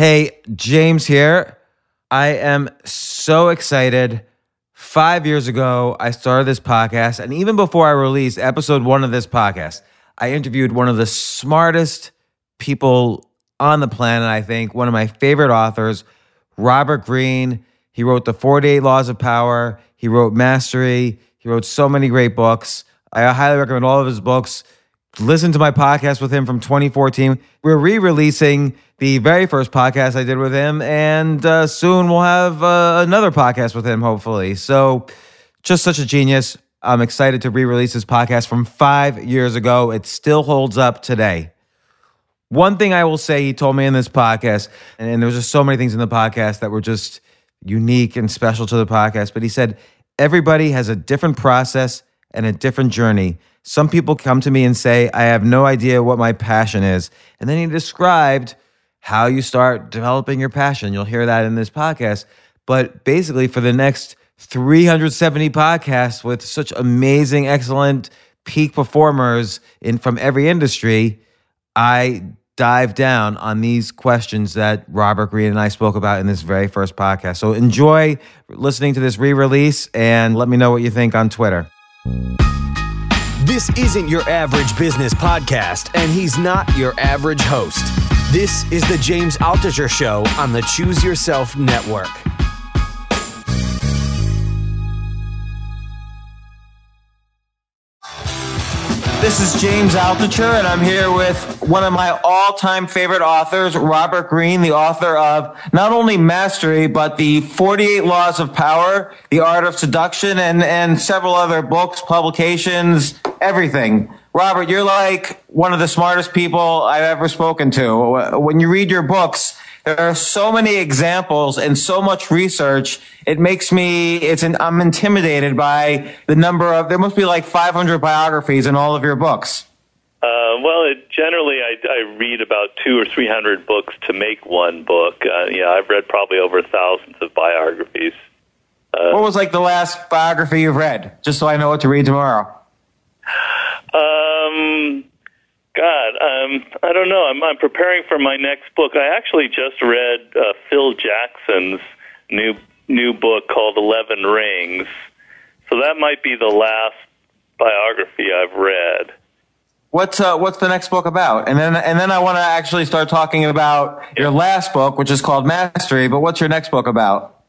Hey, James here. I am so excited. Five years ago, I started this podcast, and even before I released episode one of this podcast, I interviewed one of the smartest people on the planet, I think, one of my favorite authors, Robert Greene. He wrote The 48 Laws of Power, he wrote Mastery, he wrote so many great books. I highly recommend all of his books. Listen to my podcast with him from 2014. We're re releasing the very first podcast I did with him, and uh, soon we'll have uh, another podcast with him, hopefully. So, just such a genius. I'm excited to re release this podcast from five years ago. It still holds up today. One thing I will say, he told me in this podcast, and there was just so many things in the podcast that were just unique and special to the podcast, but he said, everybody has a different process and a different journey. Some people come to me and say, I have no idea what my passion is. And then he described how you start developing your passion. You'll hear that in this podcast. But basically, for the next 370 podcasts with such amazing, excellent peak performers in from every industry, I dive down on these questions that Robert Greene and I spoke about in this very first podcast. So enjoy listening to this re-release and let me know what you think on Twitter. This isn't your average business podcast, and he's not your average host. This is the James Altucher Show on the Choose Yourself Network. This is James Altucher, and I'm here with one of my all-time favorite authors, Robert Greene, the author of not only Mastery, but the 48 Laws of Power, The Art of Seduction, and, and several other books, publications, everything. Robert, you're like one of the smartest people I've ever spoken to. When you read your books, there are so many examples and so much research. It makes me, it's an, I'm intimidated by the number of, there must be like 500 biographies in all of your books. Uh, well, it, generally, I, I read about two or three hundred books to make one book. Uh, yeah, I've read probably over thousands of biographies. Uh, what was like the last biography you've read? Just so I know what to read tomorrow. Um, God, um, I don't know. I'm, I'm preparing for my next book. I actually just read uh, Phil Jackson's new new book called Eleven Rings. So that might be the last biography I've read. What's uh, what's the next book about? And then and then I want to actually start talking about your last book, which is called Mastery. But what's your next book about?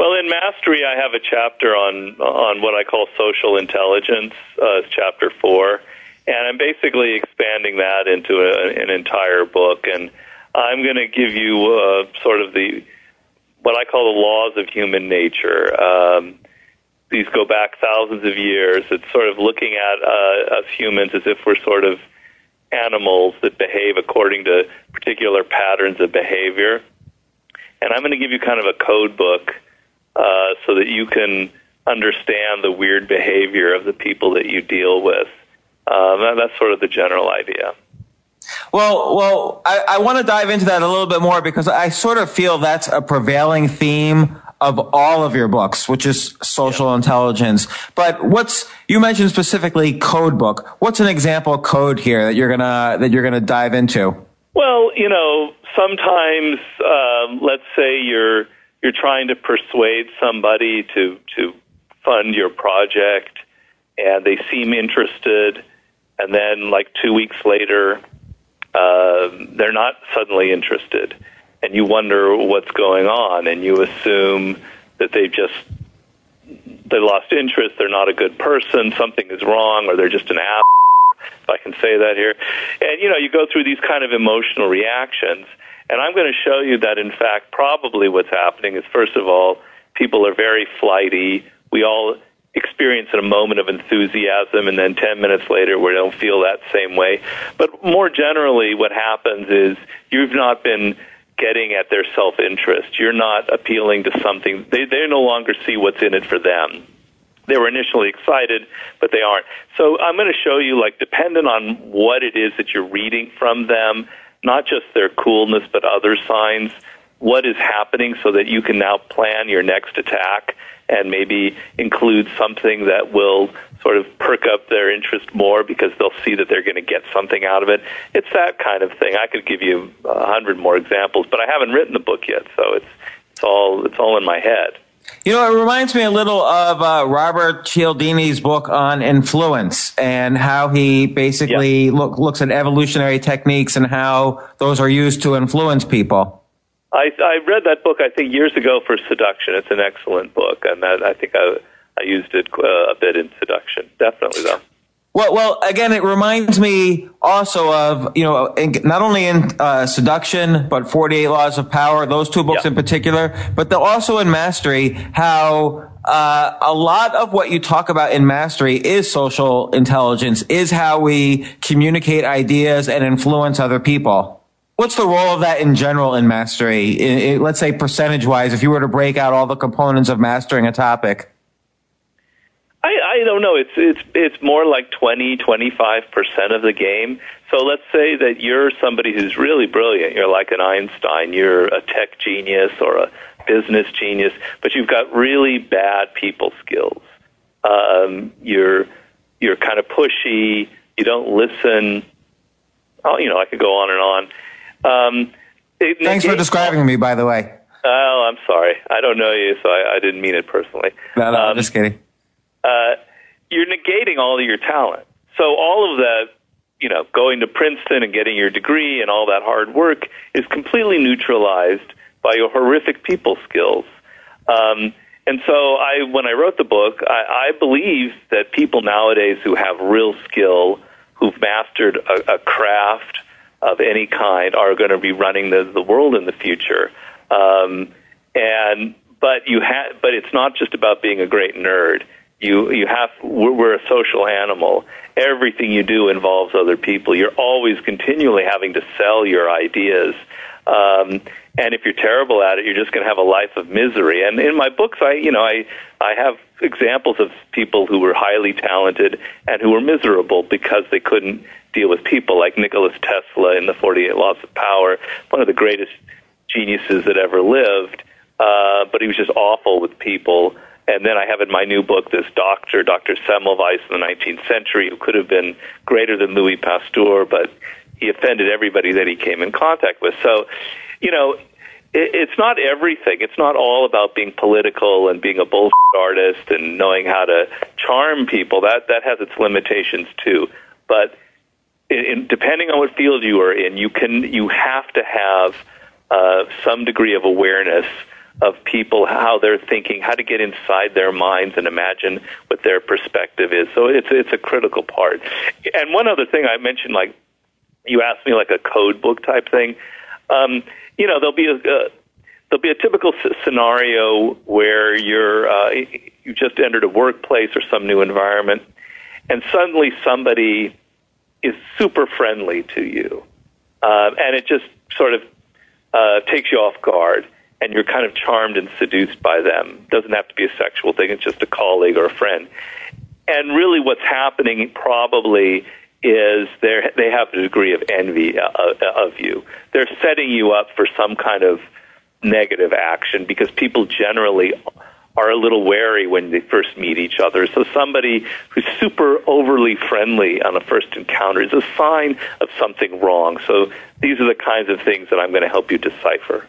Well, in Mastery, I have a chapter on on what I call social intelligence. Uh, chapter four and I'm basically expanding that into a, an entire book. And I'm going to give you uh, sort of the what I call the laws of human nature. Um, these go back thousands of years. It's sort of looking at uh, us humans as if we're sort of animals that behave according to particular patterns of behavior. And I'm going to give you kind of a code book uh, so that you can understand the weird behavior of the people that you deal with. Um, that, that's sort of the general idea. Well, well, I, I want to dive into that a little bit more because I sort of feel that's a prevailing theme of all of your books, which is social yeah. intelligence. But what's you mentioned specifically code book? What's an example code here that you're gonna that you're gonna dive into? Well, you know, sometimes um, let's say you're you're trying to persuade somebody to to fund your project, and they seem interested and then like two weeks later, uh, they're not suddenly interested, and you wonder what's going on, and you assume that they've just they lost interest, they're not a good person, something is wrong, or they're just an ass. If I can say that here, and you know, you go through these kind of emotional reactions, and I'm going to show you that in fact, probably what's happening is first of all, people are very flighty. We all experience a moment of enthusiasm and then 10 minutes later we don't feel that same way. But more generally, what happens is you've not been getting at their self interest. You're not appealing to something, they, they no longer see what's in it for them. They were initially excited, but they aren't. So I'm going to show you, like, dependent on what it is that you're reading from them, not just their coolness, but other signs, what is happening so that you can now plan your next attack and maybe include something that will sort of perk up their interest more because they'll see that they're going to get something out of it. It's that kind of thing. I could give you a hundred more examples, but I haven't written the book yet, so it's it's all it's all in my head. You know, it reminds me a little of uh, Robert Cialdini's book on influence and how he basically yep. look, looks at evolutionary techniques and how those are used to influence people. I, I read that book, I think, years ago for Seduction. It's an excellent book, and that, I think I, I used it uh, a bit in Seduction. Definitely, though. Well, well, again, it reminds me also of you know not only in uh, Seduction but Forty Eight Laws of Power, those two books in particular, but also in Mastery, how uh, a lot of what you talk about in Mastery is social intelligence, is how we communicate ideas and influence other people. What's the role of that in general in mastery? In, in, let's say percentage wise, if you were to break out all the components of mastering a topic. I, I don't know. It's it's it's more like 20, 25 percent of the game. So let's say that you're somebody who's really brilliant. You're like an Einstein. You're a tech genius or a business genius, but you've got really bad people skills. Um, you're you're kind of pushy. You don't listen. Oh, you know, I could go on and on. Um, it, Thanks for describing me, by the way. Oh, I'm sorry. I don't know you, so I, I didn't mean it personally. No, no, um, I'm just kidding. Uh, you're negating all of your talent. So all of that, you know, going to Princeton and getting your degree and all that hard work is completely neutralized by your horrific people skills. Um, and so I, when I wrote the book, I, I believe that people nowadays who have real skill, who've mastered a, a craft, of any kind are going to be running the, the world in the future. Um, and but you have, but it's not just about being a great nerd. You you have we're, we're a social animal. Everything you do involves other people. You're always continually having to sell your ideas. Um, and if you're terrible at it, you're just going to have a life of misery. And in my books, I, you know, I, I have examples of people who were highly talented and who were miserable because they couldn't deal with people, like Nikola Tesla in the 48 Laws of Power, one of the greatest geniuses that ever lived. Uh, but he was just awful with people. And then I have in my new book this doctor, Dr. Semmelweis in the 19th century, who could have been greater than Louis Pasteur, but he offended everybody that he came in contact with. So, you know, it, it's not everything. It's not all about being political and being a bullshit artist and knowing how to charm people. That that has its limitations too. But in, depending on what field you are in, you can you have to have uh, some degree of awareness of people, how they're thinking, how to get inside their minds and imagine what their perspective is. So it's it's a critical part. And one other thing I mentioned, like you asked me, like a code book type thing. Um, you know, there'll be a, uh, there'll be a typical scenario where you're uh, you just entered a workplace or some new environment, and suddenly somebody is super friendly to you, uh, and it just sort of uh, takes you off guard, and you're kind of charmed and seduced by them. It doesn't have to be a sexual thing; it's just a colleague or a friend. And really, what's happening probably is they they have a degree of envy uh, uh, of you. They're setting you up for some kind of negative action because people generally are a little wary when they first meet each other. So somebody who's super overly friendly on a first encounter is a sign of something wrong. So these are the kinds of things that I'm going to help you decipher.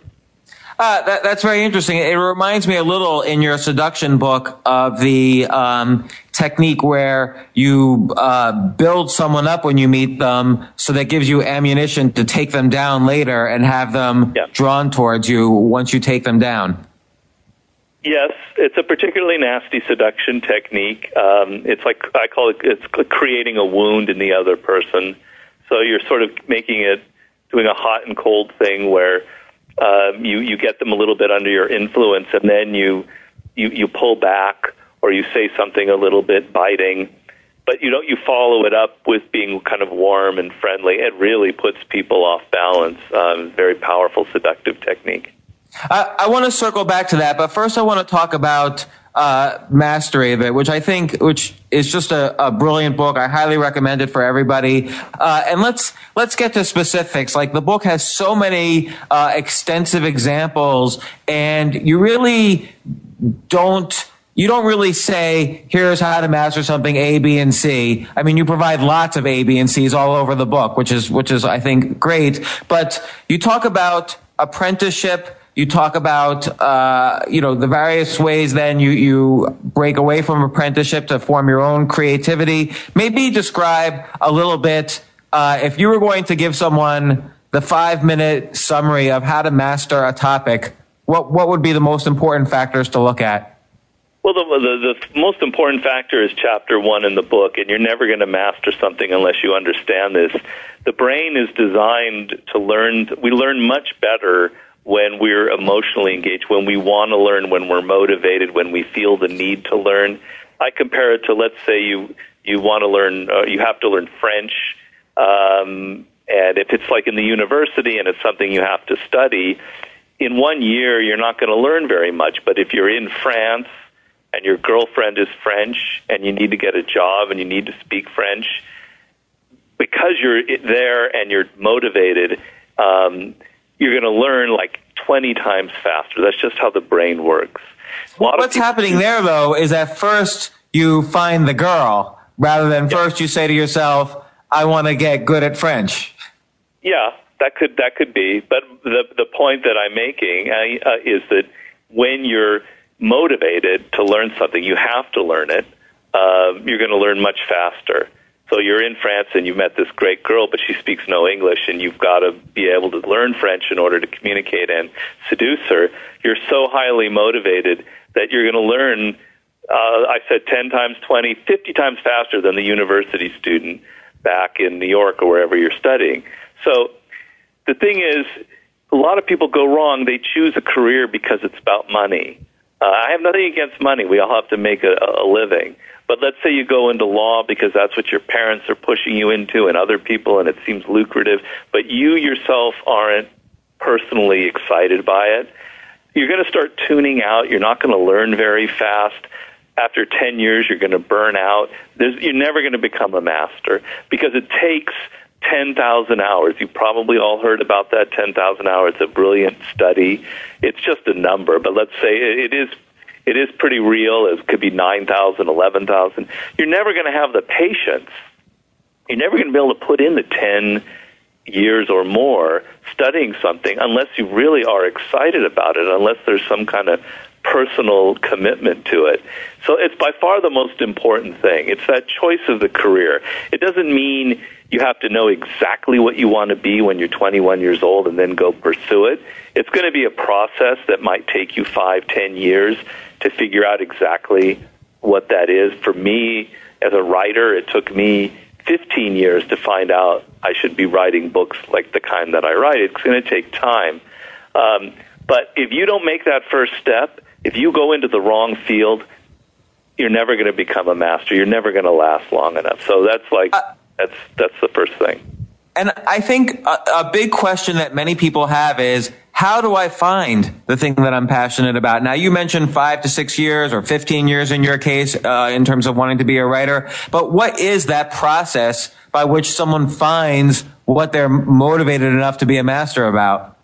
Uh, that, that's very interesting. It reminds me a little in your seduction book of the um, technique where you uh, build someone up when you meet them, so that gives you ammunition to take them down later and have them yeah. drawn towards you once you take them down. Yes, it's a particularly nasty seduction technique. Um, it's like I call it it's creating a wound in the other person. So you're sort of making it doing a hot and cold thing where um, you you get them a little bit under your influence, and then you you you pull back, or you say something a little bit biting, but you don't you follow it up with being kind of warm and friendly. It really puts people off balance. Um, very powerful seductive technique. I, I want to circle back to that, but first I want to talk about uh, mastery of it, which I think, which is just a, a brilliant book. I highly recommend it for everybody. Uh, and let's let's get to specifics. Like the book has so many uh, extensive examples, and you really don't. You don't really say, here's how to master something A, B, and C. I mean, you provide lots of A, B, and C's all over the book, which is, which is, I think, great. But you talk about apprenticeship, you talk about uh, you know the various ways then you you break away from apprenticeship to form your own creativity maybe describe a little bit uh, if you were going to give someone the five minute summary of how to master a topic what what would be the most important factors to look at well, the, the, the most important factor is chapter one in the book, and you're never going to master something unless you understand this. The brain is designed to learn. We learn much better when we're emotionally engaged, when we want to learn, when we're motivated, when we feel the need to learn. I compare it to let's say you you want to learn, uh, you have to learn French, um, and if it's like in the university and it's something you have to study, in one year you're not going to learn very much. But if you're in France and your girlfriend is French and you need to get a job and you need to speak French, because you're there and you're motivated. Um, you're going to learn like 20 times faster. That's just how the brain works. Well, What's happening there, though, is that first you find the girl rather than yeah. first you say to yourself, I want to get good at French. Yeah, that could that could be. But the the point that I'm making uh, uh is that when you're motivated to learn something, you have to learn it. Uh, you're going to learn much faster. So you're in France and you met this great girl, but she speaks no English, and you've got to be able to learn French in order to communicate and seduce her. You're so highly motivated that you're going to learn. Uh, I said 10 times, 20, 50 times faster than the university student back in New York or wherever you're studying. So the thing is, a lot of people go wrong. They choose a career because it's about money. Uh, I have nothing against money. We all have to make a, a living. But let's say you go into law because that's what your parents are pushing you into and other people, and it seems lucrative, but you yourself aren't personally excited by it. You're going to start tuning out. You're not going to learn very fast. After 10 years, you're going to burn out. There's, you're never going to become a master because it takes 10,000 hours. You probably all heard about that 10,000 hours. It's a brilliant study. It's just a number, but let's say it is it is pretty real. It could be 9,000, 11,000. You're never going to have the patience. You're never going to be able to put in the 10 years or more studying something unless you really are excited about it, unless there's some kind of personal commitment to it. So it's by far the most important thing. It's that choice of the career. It doesn't mean you have to know exactly what you want to be when you're 21 years old and then go pursue it. It's going to be a process that might take you five, ten years to figure out exactly what that is. For me, as a writer, it took me 15 years to find out I should be writing books like the kind that I write. It's going to take time. Um, but if you don't make that first step, if you go into the wrong field, you're never going to become a master. You're never going to last long enough. So that's like uh, that's that's the first thing. And I think a, a, big question that many people have is how do I find the thing that I'm passionate about? Now, you mentioned five to six years or 15 years in your case, uh, in terms of wanting to be a writer. But what is that process by which someone finds what they're motivated enough to be a master about?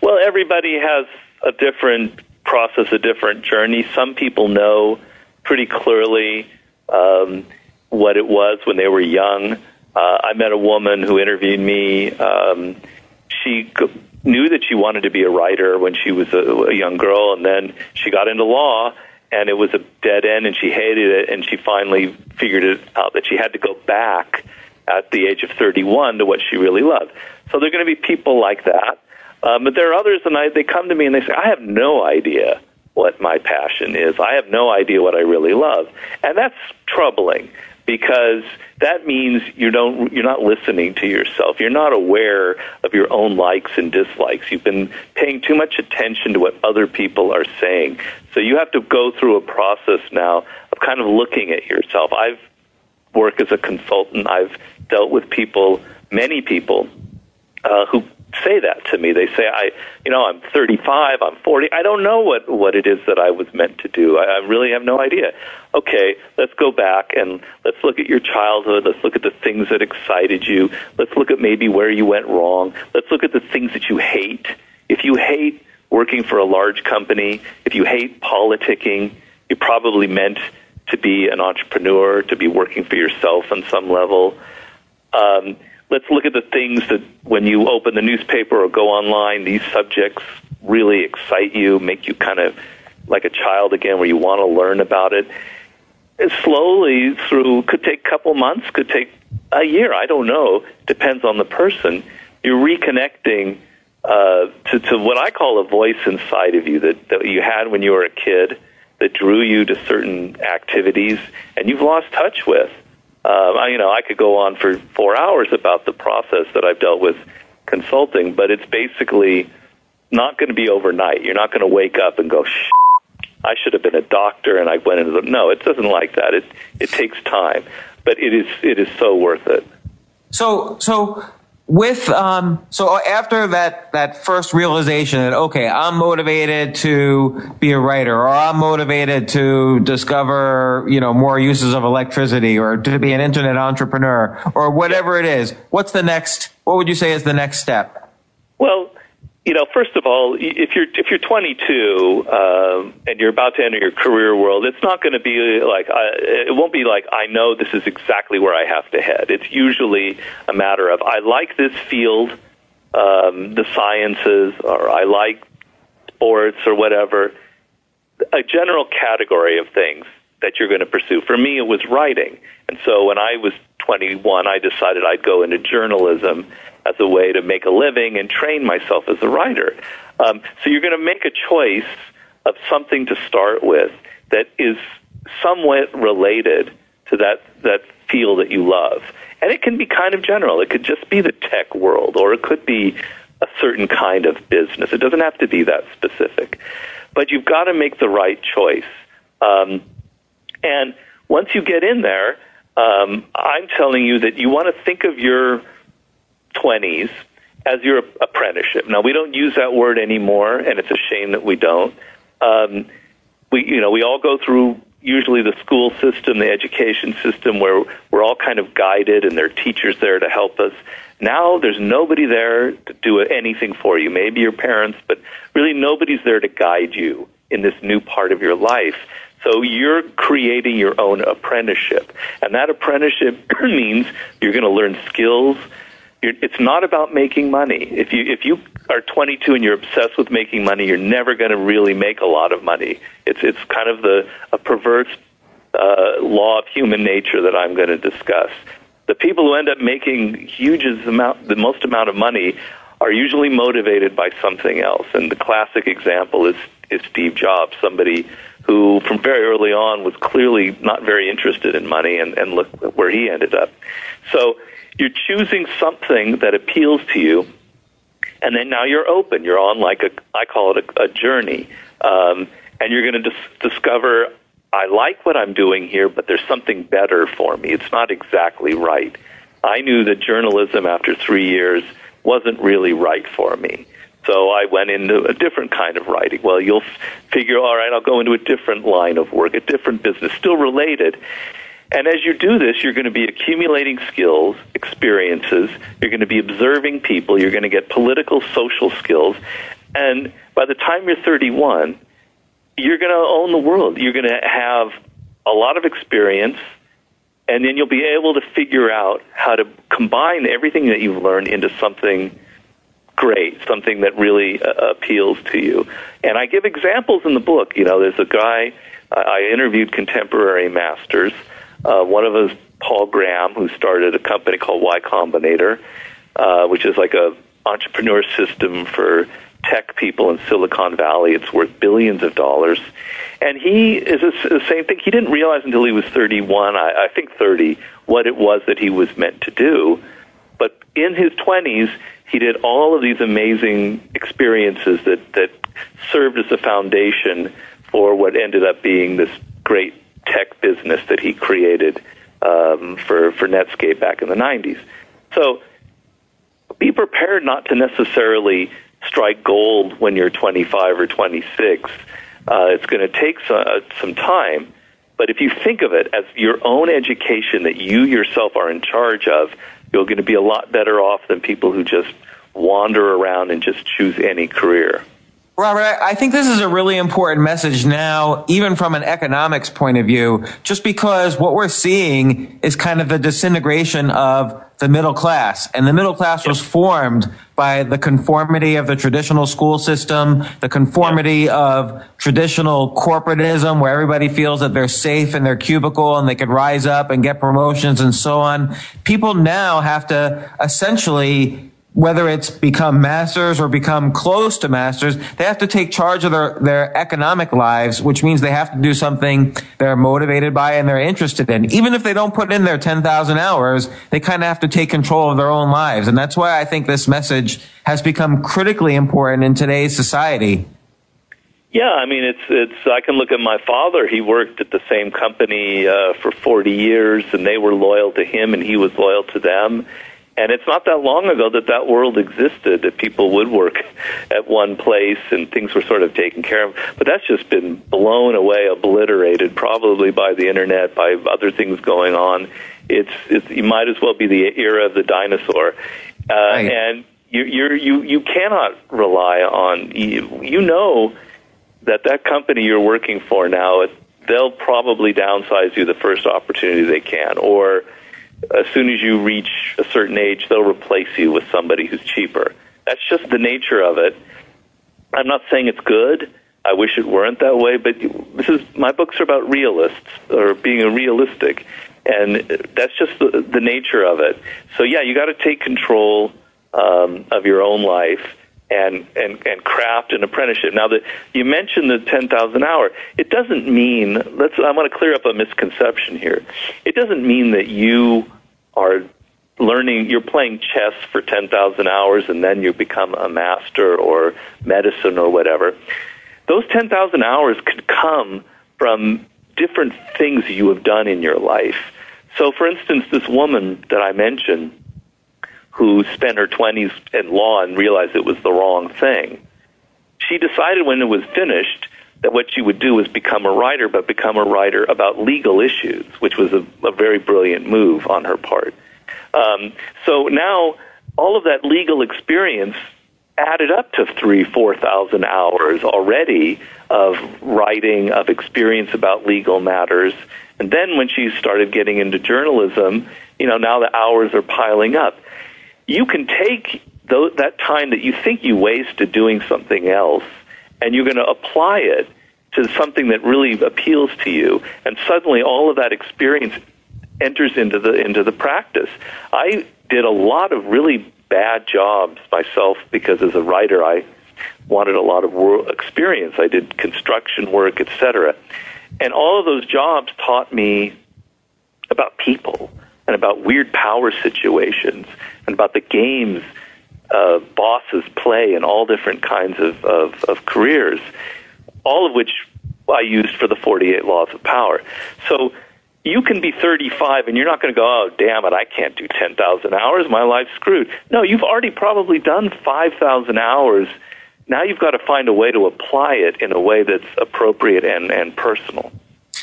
Well, everybody has a different process, a different journey. Some people know pretty clearly um, what it was when they were young. Uh, I met a woman who interviewed me. Um, she knew that she wanted to be a writer when she was a, a young girl, and then she got into law, and it was a dead end, and she hated it, and she finally figured it out that she had to go back at the age of 31 to what she really loved. So there are going to be people like that. Um, but there are others, and I, they come to me and they say, I have no idea what my passion is. I have no idea what I really love. And that's troubling because that means you don't you're not listening to yourself. You're not aware of your own likes and dislikes. You've been paying too much attention to what other people are saying. So you have to go through a process now of kind of looking at yourself. I've worked as a consultant. I've dealt with people, many people, uh, who say that to me. They say, I, you know, I'm 35, I'm 40. I don't know what, what it is that I was meant to do. I, I really have no idea. Okay, let's go back and let's look at your childhood. Let's look at the things that excited you. Let's look at maybe where you went wrong. Let's look at the things that you hate. If you hate working for a large company, if you hate politicking, you probably meant to be an entrepreneur, to be working for yourself on some level. Um, let's look at the things that when you open the newspaper or go online, these subjects really excite you, make you kind of like a child again, where you want to learn about it. And slowly through could take a couple months, could take a year. I don't know. Depends on the person. You're reconnecting uh, to, to what I call a voice inside of you that, that you had when you were a kid that drew you to certain activities and you've lost touch with. Um, I, you know, I could go on for four hours about the process that I've dealt with consulting, but it's basically not going to be overnight. You're not going to wake up and go, Shh, I should have been a doctor and I went into the. No, it doesn't like that. It it takes time, but it is it is so worth it. So so with um so after that that first realization that okay i'm motivated to be a writer or i'm motivated to discover you know more uses of electricity or to be an internet entrepreneur or whatever it is what's the next what would you say is the next step? Well you know, first of all, if you're if you're 22 um, and you're about to enter your career world, it's not going to be like I, it won't be like I know this is exactly where I have to head. It's usually a matter of I like this field, um, the sciences, or I like sports or whatever. A general category of things that you're going to pursue. For me, it was writing, and so when I was 21, I decided I'd go into journalism as a way to make a living and train myself as a writer. Um, so you're going to make a choice of something to start with that is somewhat related to that that field that you love. And it can be kind of general. It could just be the tech world, or it could be a certain kind of business. It doesn't have to be that specific. But you've got to make the right choice. Um, and once you get in there, um, I'm telling you that you want to think of your 20s as your apprenticeship. Now, we don't use that word anymore, and it's a shame that we don't. Um, we, you know, we all go through usually the school system, the education system, where we're all kind of guided, and there are teachers there to help us. Now, there's nobody there to do anything for you. Maybe your parents, but really nobody's there to guide you in this new part of your life. So you're creating your own apprenticeship. And that apprenticeship means you're going to learn skills, it's not about making money. If you if you are 22 and you're obsessed with making money, you're never going to really make a lot of money. It's it's kind of the a perverse uh, law of human nature that I'm going to discuss. The people who end up making huge amount, the most amount of money, are usually motivated by something else. And the classic example is is Steve Jobs, somebody who from very early on was clearly not very interested in money, and, and look where he ended up. So you're choosing something that appeals to you, and then now you're open. You're on like a, I call it a, a journey, um, and you're going to dis- discover I like what I'm doing here, but there's something better for me. It's not exactly right. I knew that journalism after three years wasn't really right for me. So I went into a different kind of writing. Well, you'll figure, all right, I'll go into a different line of work, a different business, still related. And as you do this, you're going to be accumulating skills, experiences. You're going to be observing people. You're going to get political, social skills. And by the time you're 31, you're going to own the world. You're going to have a lot of experience, and then you'll be able to figure out how to combine everything that you've learned into something great, something that really uh, appeals to you. And I give examples in the book. You know, there's a guy I interviewed contemporary masters uh, one of us, Paul Graham, who started a company called Y Combinator, uh, which is like a entrepreneur system for tech people in Silicon Valley. It's worth billions of dollars. And he is the same thing. He didn't realize until he was 31, I, I think 30, what it was that he was meant to do. But in his 20s, he did all of these amazing experiences that, that served as a foundation for what ended up being this great tech business that he created um, for for Netscape back in the '90s. So be prepared not to necessarily strike gold when you're 25 or 26. Uh, it's going to take some, uh, some time, but if you think of it as your own education that you yourself are in charge of, you're going to be a lot better off than people who just wander around and just choose any career. Robert, I think this is a really important message now, even from an economics point of view, just because what we're seeing is kind of the disintegration of the middle class. And the middle class was formed by the conformity of the traditional school system, the conformity of traditional corporatism, where everybody feels that they're safe in their cubicle and they could rise up and get promotions and so on. People now have to essentially whether it's become masters or become close to masters, they have to take charge of their, their economic lives, which means they have to do something they're motivated by and they're interested in. Even if they don't put in their 10,000 hours, they kind of have to take control of their own lives. And that's why I think this message has become critically important in today's society. Yeah, I mean, it's it's. I can look at my father. He worked at the same company uh, for 40 years, and they were loyal to him, and he was loyal to them and it's not that long ago that that world existed, that people would work at one place and things were sort of taken care of. But that's just been blown away, obliterated, probably by the internet, by other things going on. It's, it's you might as well be the era of the dinosaur, uh, right. and you you're, you you cannot rely on you, you know that that company you're working for now they'll probably downsize you the first opportunity they can or as soon as you reach a certain age, they'll replace you with somebody who's cheaper. That's just the nature of it. I'm not saying it's good. I wish it weren't that way, but this is my books are about realists or being realistic, and that's just the, the nature of it. So yeah, you got to take control um, of your own life and and and craft an apprenticeship. Now that you mentioned the ten thousand hour, it doesn't mean let's. I want to clear up a misconception here. It doesn't mean that you are learning. You're playing chess for ten thousand hours and then you become a master or medicine or whatever. Those ten thousand hours could come from different things you have done in your life. So, for instance, this woman that I mentioned who spent her 20s in law and realized it was the wrong thing. She decided when it was finished that what she would do was become a writer, but become a writer about legal issues, which was a, a very brilliant move on her part. Um, so now all of that legal experience added up to three, four thousand hours already of writing, of experience about legal matters. And then when she started getting into journalism, you know, now the hours are piling up you can take th- that time that you think you wasted doing something else and you're going to apply it to something that really appeals to you and suddenly all of that experience enters into the into the practice. I did a lot of really bad jobs myself because as a writer i wanted a lot of experience. I did construction work etc and all of those jobs taught me about people and about weird power situations and about the games uh, bosses play in all different kinds of, of, of careers, all of which I used for the 48 laws of power. So you can be 35 and you're not going to go, oh, damn it, I can't do 10,000 hours. My life's screwed. No, you've already probably done 5,000 hours. Now you've got to find a way to apply it in a way that's appropriate and, and personal.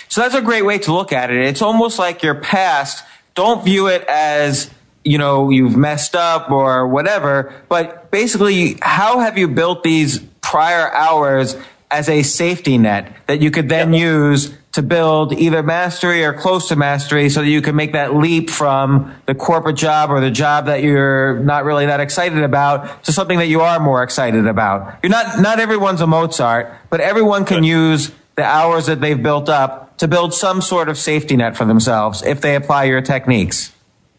So that's a great way to look at it. It's almost like your past don't view it as you know you've messed up or whatever but basically how have you built these prior hours as a safety net that you could then use to build either mastery or close to mastery so that you can make that leap from the corporate job or the job that you're not really that excited about to something that you are more excited about. You're not, not everyone's a Mozart, but everyone can use the hours that they've built up to build some sort of safety net for themselves if they apply your techniques.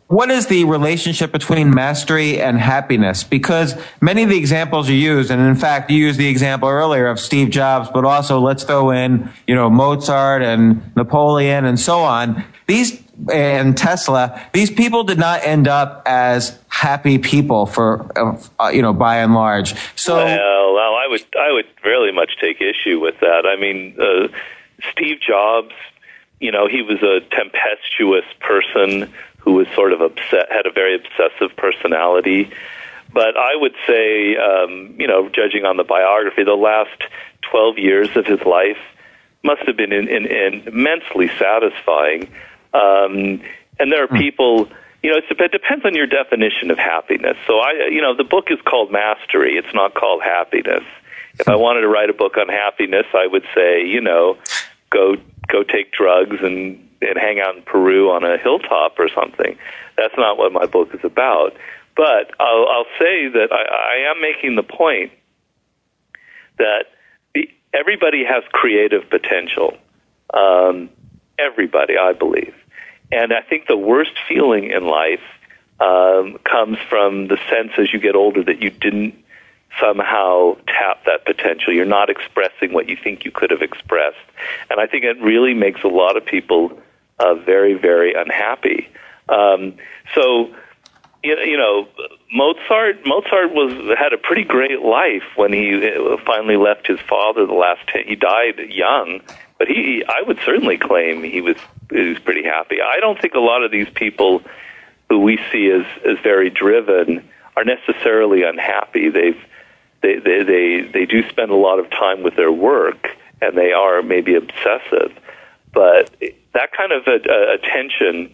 What is the relationship between mastery and happiness? Because many of the examples you use, and in fact, you used the example earlier of Steve Jobs, but also let's throw in, you know, Mozart and Napoleon and so on. These and Tesla, these people did not end up as happy people for, uh, you know, by and large. So, well, well, I would, I would really much take issue with that. I mean, uh, Steve Jobs you know, he was a tempestuous person who was sort of upset, had a very obsessive personality. But I would say, um, you know, judging on the biography, the last 12 years of his life must have been in, in, in immensely satisfying. Um, and there are hmm. people, you know, it depends on your definition of happiness. So I, you know, the book is called Mastery. It's not called Happiness. If I wanted to write a book on happiness, I would say, you know, go go take drugs and and hang out in Peru on a hilltop or something. That's not what my book is about. But I'll, I'll say that I, I am making the point that everybody has creative potential. Um, everybody, I believe. And I think the worst feeling in life um, comes from the sense as you get older that you didn't somehow tap that potential. You're not expressing what you think you could have expressed. And I think it really makes a lot of people uh, very, very unhappy. Um, so, you know, Mozart Mozart was had a pretty great life when he uh, finally left his father. The last ten, he died young, but he I would certainly claim he was was pretty happy. I don't think a lot of these people who we see as as very driven are necessarily unhappy. They've they they they, they do spend a lot of time with their work and they are maybe obsessive, but that kind of a, a attention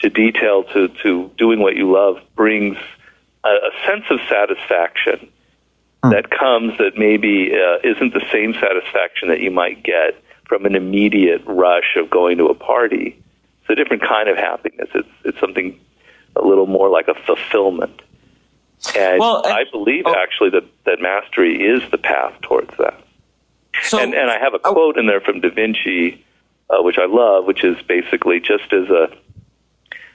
to detail to to doing what you love brings a, a sense of satisfaction hmm. that comes that maybe uh, isn't the same satisfaction that you might get from an immediate rush of going to a party. It's a different kind of happiness. It's it's something a little more like a fulfillment. And well, I believe oh, actually that, that mastery is the path towards that. So, and, and I have a oh. quote in there from Da Vinci, uh, which I love, which is basically just as a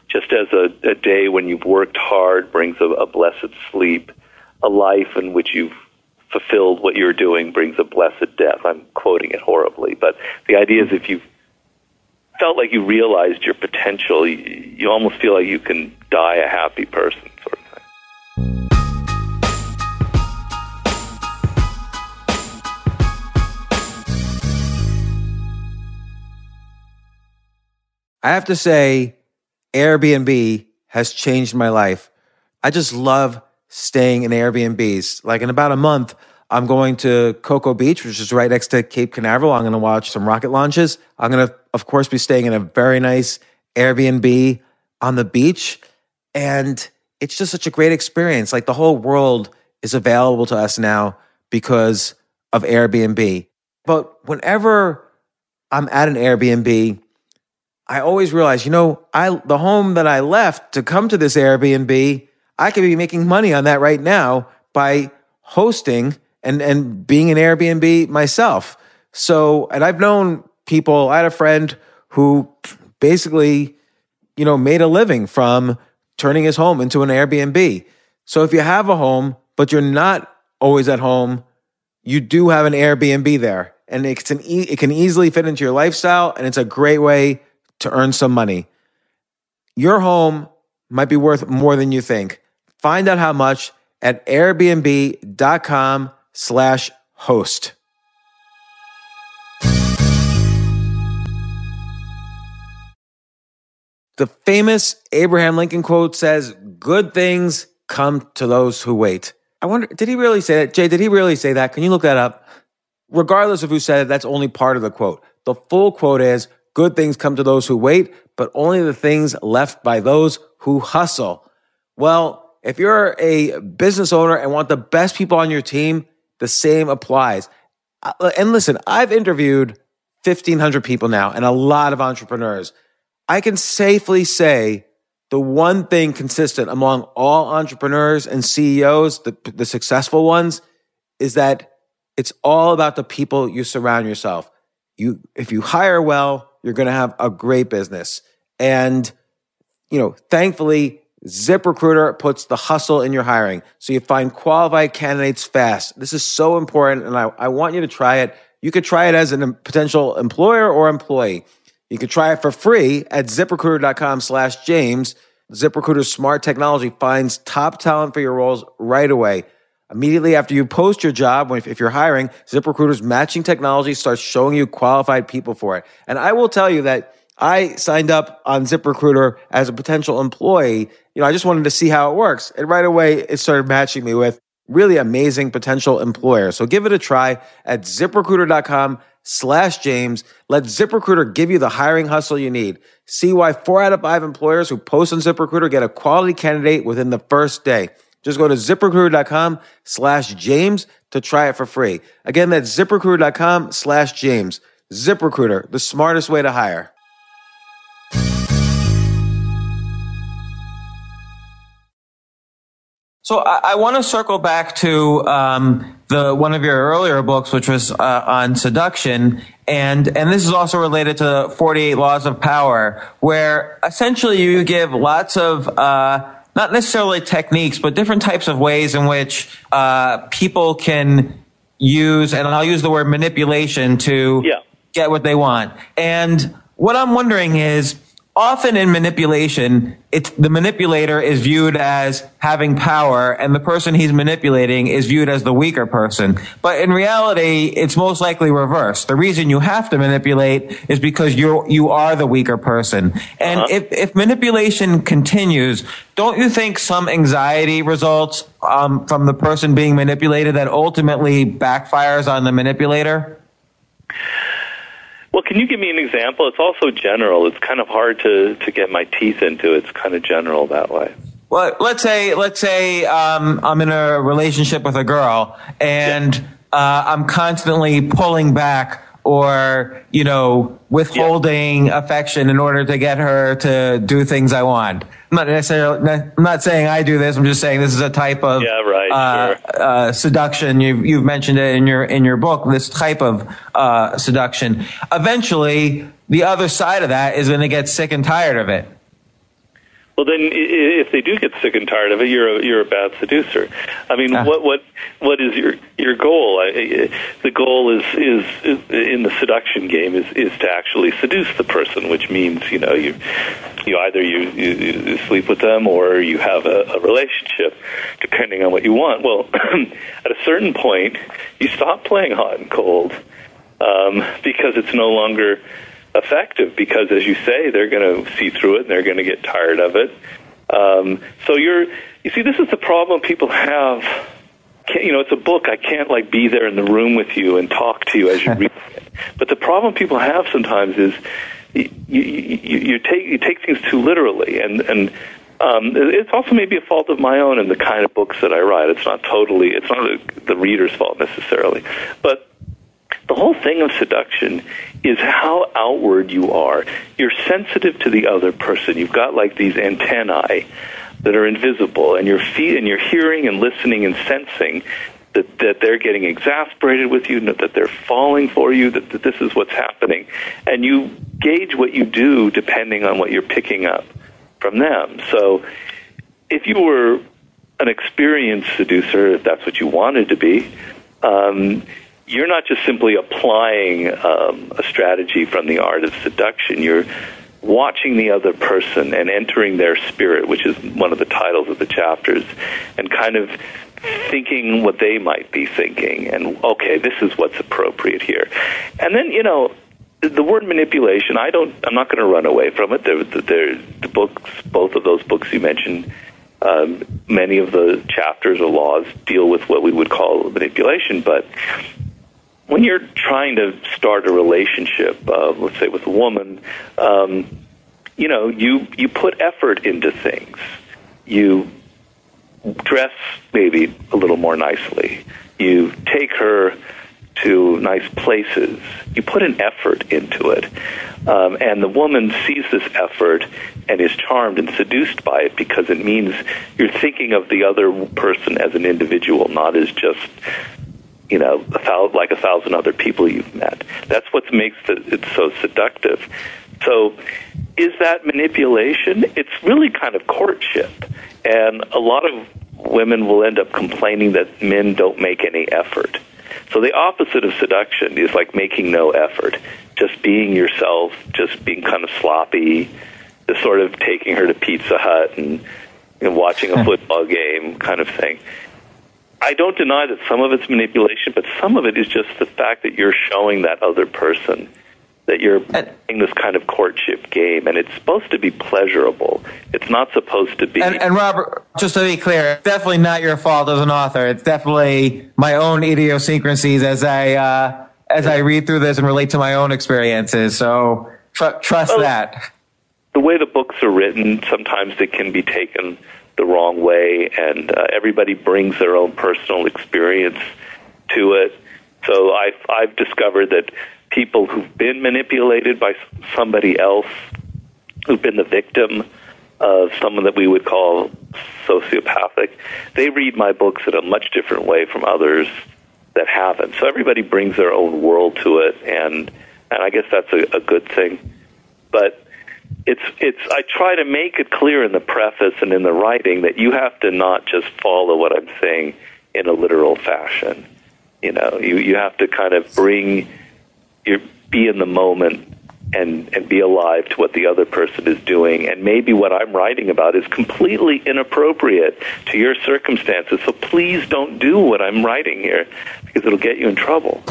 just as a, a day when you've worked hard brings a, a blessed sleep, a life in which you've fulfilled what you're doing brings a blessed death. I'm quoting it horribly, but the idea is if you felt like you realized your potential, you, you almost feel like you can die a happy person, sort of thing. I have to say, Airbnb has changed my life. I just love staying in Airbnbs. Like in about a month, I'm going to Cocoa Beach, which is right next to Cape Canaveral. I'm going to watch some rocket launches. I'm going to, of course, be staying in a very nice Airbnb on the beach. And it's just such a great experience. Like the whole world is available to us now because of Airbnb. But whenever I'm at an Airbnb, I always realize, you know, I the home that I left to come to this Airbnb, I could be making money on that right now by hosting and and being an Airbnb myself. So, and I've known people, I had a friend who basically, you know, made a living from turning his home into an Airbnb. So if you have a home, but you're not always at home, you do have an Airbnb there. And it can, it can easily fit into your lifestyle, and it's a great way to earn some money. Your home might be worth more than you think. Find out how much at airbnb.com slash host. The famous Abraham Lincoln quote says, Good things come to those who wait. I wonder, did he really say that? Jay, did he really say that? Can you look that up? Regardless of who said it, that's only part of the quote. The full quote is, Good things come to those who wait, but only the things left by those who hustle. Well, if you're a business owner and want the best people on your team, the same applies. Uh, and listen, I've interviewed 1,500 people now and a lot of entrepreneurs. I can safely say the one thing consistent among all entrepreneurs and CEOs, the, the successful ones, is that it's all about the people you surround yourself. You, if you hire well, you're going to have a great business. And, you know, thankfully, ZipRecruiter puts the hustle in your hiring. So you find qualified candidates fast. This is so important. And I, I want you to try it. You could try it as a potential employer or employee. You could try it for free at ziprecruiter.com slash James. ZipRecruiter's smart technology finds top talent for your roles right away. Immediately after you post your job, if you're hiring, ZipRecruiter's matching technology starts showing you qualified people for it. And I will tell you that I signed up on ZipRecruiter as a potential employee. You know, I just wanted to see how it works. And right away, it started matching me with really amazing potential employers. So give it a try at ziprecruiter.com slash James. Let ZipRecruiter give you the hiring hustle you need. See why four out of five employers who post on ZipRecruiter get a quality candidate within the first day. Just go to ziprecruiter.com slash James to try it for free. Again, that's ziprecruiter.com slash James. ZipRecruiter, the smartest way to hire. So I, I want to circle back to um, the one of your earlier books, which was uh, on seduction, and and this is also related to 48 Laws of Power, where essentially you give lots of uh, not necessarily techniques, but different types of ways in which uh, people can use, and I'll use the word manipulation to Yeah. get what they want. And what I'm wondering is, often in manipulation, it's the manipulator is viewed as having power and the person he's manipulating is viewed as the weaker person. But in reality, it's most likely reversed. The reason you have to manipulate is because you're, you are the weaker person. And Uh-huh. if, if manipulation continues, don't you think some anxiety results um, from the person being manipulated that ultimately backfires on the manipulator? Well, can you give me an example? It's also general. It's kind of hard to, to get my teeth into. It's kind of general that way. Well, let's say let's say um, I'm in a relationship with a girl, and uh, I'm constantly pulling back or you know withholding affection in order to get her to do things I want. I'm not necessarily. I'm not saying I do this. I'm just saying this is a type of Yeah, right, uh, sure. uh, seduction. You've you've mentioned it in your in your book. This type of uh, seduction. Eventually, the other side of that is going to get sick and tired of it. Well, then, if they do get sick and tired of it, you're a, you're a bad seducer. I mean, Ah. what what what is your your goal? I- the goal is, is is in the seduction game is is to actually seduce the person, which means you know you you either you, you, you sleep with them or you have a, a relationship, depending on what you want. Well, at a certain point, you stop playing hot and cold um, because it's no longer effective. Because, as you say, they're going to see through it and they're going to get tired of it. Um, so you're, you see, this is the problem people have. Can't, you know, it's a book. I can't like be there in the room with you and talk to you as you read it. But the problem people have sometimes is you, you, you, you take you take things too literally, and and um, it's also maybe a fault of my own in the kind of books that I write. It's not totally, it's not the, the reader's fault necessarily, but the whole thing of seduction is how outward you are. You're sensitive to the other person. You've got like these antennae that are invisible, and you're fe- and you're hearing and listening and sensing that, that they're getting exasperated with you, that they're falling for you, that, that this is what's happening. And you gauge what you do depending on what you're picking up from them. So if you were an experienced seducer, if that's what you wanted to be, um, you're not just simply applying um, a strategy from the art of seduction. You're watching the other person and entering their spirit, which is one of the titles of the chapters, and kind of thinking what they might be thinking. And okay, this is what's appropriate here. And then, you know, the word manipulation, I don't, I'm not going to run away from it. There, there, the books, both of those books you mentioned, um, many of the chapters or laws deal with what we would call manipulation, but when you're trying to start a relationship, uh, let's say with a woman, um, you know, you you put effort into things. You dress maybe a little more nicely. You take her to nice places. You put an effort into it. Um, and the woman sees this effort and is charmed and seduced by it because it means you're thinking of the other person as an individual, not as just you know, a thou- like a thousand other people you've met. That's what makes it, it so seductive. So, is that manipulation? It's really kind of courtship, and a lot of women will end up complaining that men don't make any effort. So the opposite of seduction is like making no effort, just being yourself, just being kind of sloppy, just sort of taking her to Pizza Hut and, and watching a football game kind of thing. I don't deny that some of it's manipulation, but some of it is just the fact that you're showing that other person that you're playing this kind of courtship game, and it's supposed to be pleasurable. It's not supposed to be. And, and Robert, just to be clear, it's definitely not your fault as an author. It's definitely my own idiosyncrasies as I uh, as I read through this and relate to my own experiences. So tr- trust well, that. The way the books are written, sometimes it can be taken the wrong way, and uh, everybody brings their own personal experience to it. So I've I've discovered that people who've been manipulated by somebody else, who've been the victim of someone that we would call sociopathic, they read my books in a much different way from others that haven't. So everybody brings their own world to it, and and I guess that's a, a good thing. But it's it's I try to make it clear in the preface and in the writing that you have to not just follow what I'm saying in a literal fashion. You know, you you have to kind of bring your be in the moment and and be alive to what the other person is doing and maybe what I'm writing about is completely inappropriate to your circumstances so please don't do what I'm writing here because it'll get you in trouble.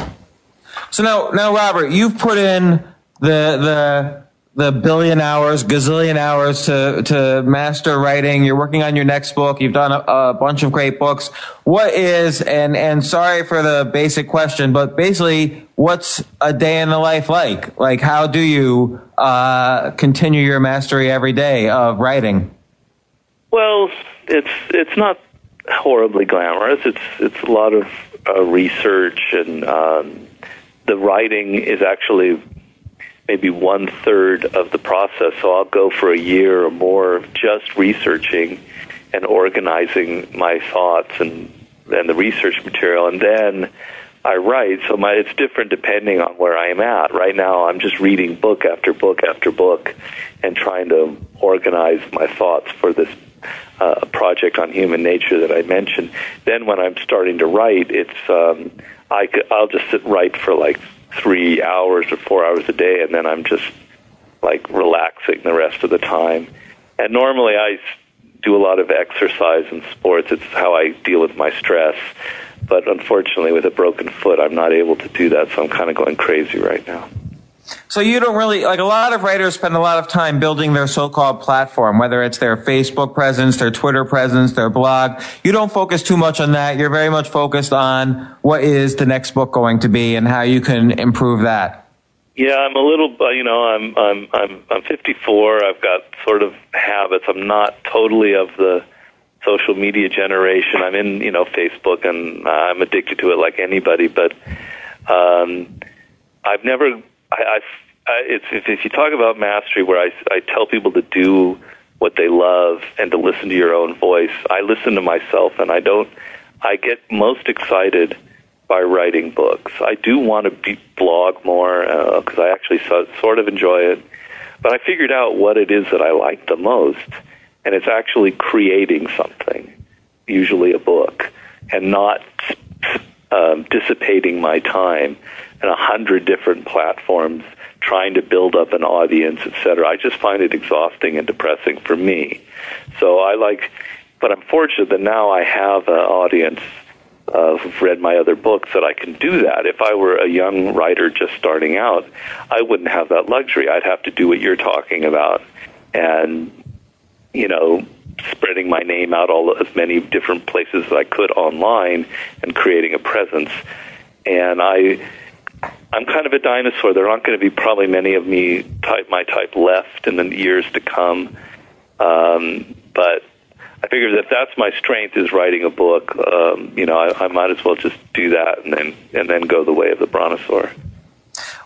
So now now Robert, you've put in the the the billion hours, gazillion hours to, to master writing. You're working on your next book. You've done a, a, bunch of great books. What is, and, and sorry for the basic question, but basically, what's a day in the life like? Like, how do you, uh, continue your mastery every day of writing? Well, it's, it's not horribly glamorous. It's, it's a lot of uh, research and, um, the writing is actually maybe one third of the process. So I'll go for a year or more just researching and organizing my thoughts and and the research material, and then I write. So my it's different depending on where I am at. Right now, I'm just reading book after book after book, and trying to organize my thoughts for this uh, project on human nature that I mentioned. Then when I'm starting to write, it's um, I could, I'll just sit write for like three hours or four hours a day, and then I'm just like relaxing the rest of the time. And normally I do a lot of exercise and sports. It's how I deal with my stress. But unfortunately, with a broken foot, I'm not able to do that, so I'm kind of going crazy right now. So you don't really like a lot of writers spend a lot of time building their so-called platform, whether it's their Facebook presence, their Twitter presence, their blog. You don't focus too much on that. You're very much focused on what is the next book going to be and how you can improve that. Yeah, I'm a little, uh, you know, I'm I'm I'm I'm 54. I've got sort of habits. I'm not totally of the social media generation. I'm in, you know, Facebook and I'm addicted to it like anybody, but um I've never I, I, it's, if you talk about mastery, where I, I tell people to do what they love and to listen to your own voice, I listen to myself, and I don't. I get most excited by writing books. I do want to be, blog more because uh, I actually so, sort of enjoy it, but I figured out what it is that I like the most, and it's actually creating something, usually a book, and not um, dissipating my time a hundred different platforms trying to build up an audience, etc. I just find it exhausting and depressing for me. So I like, but I'm fortunate that now I have an audience uh, who've read my other books that I can do that. If I were a young writer just starting out, I wouldn't have that luxury. I'd have to do what you're talking about, and you know, spreading my name out all as many different places as I could online and creating a presence. And I I'm kind of a dinosaur. There aren't going to be probably many of me type my type left in the years to come. Um, but I figured that that's my strength is writing a book. Um, you know, I, I might as well just do that and then and then go the way of the brontosaur.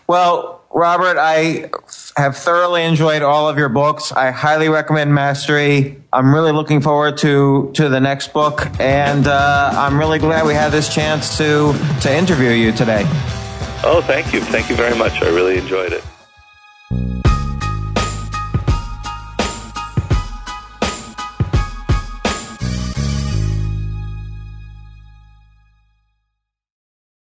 Well, Robert, I have thoroughly enjoyed all of your books. I highly recommend Mastery. I'm really looking forward to to the next book, and uh, I'm really glad we had this chance to to interview you today. Oh, thank you. Thank you very much. I really enjoyed it.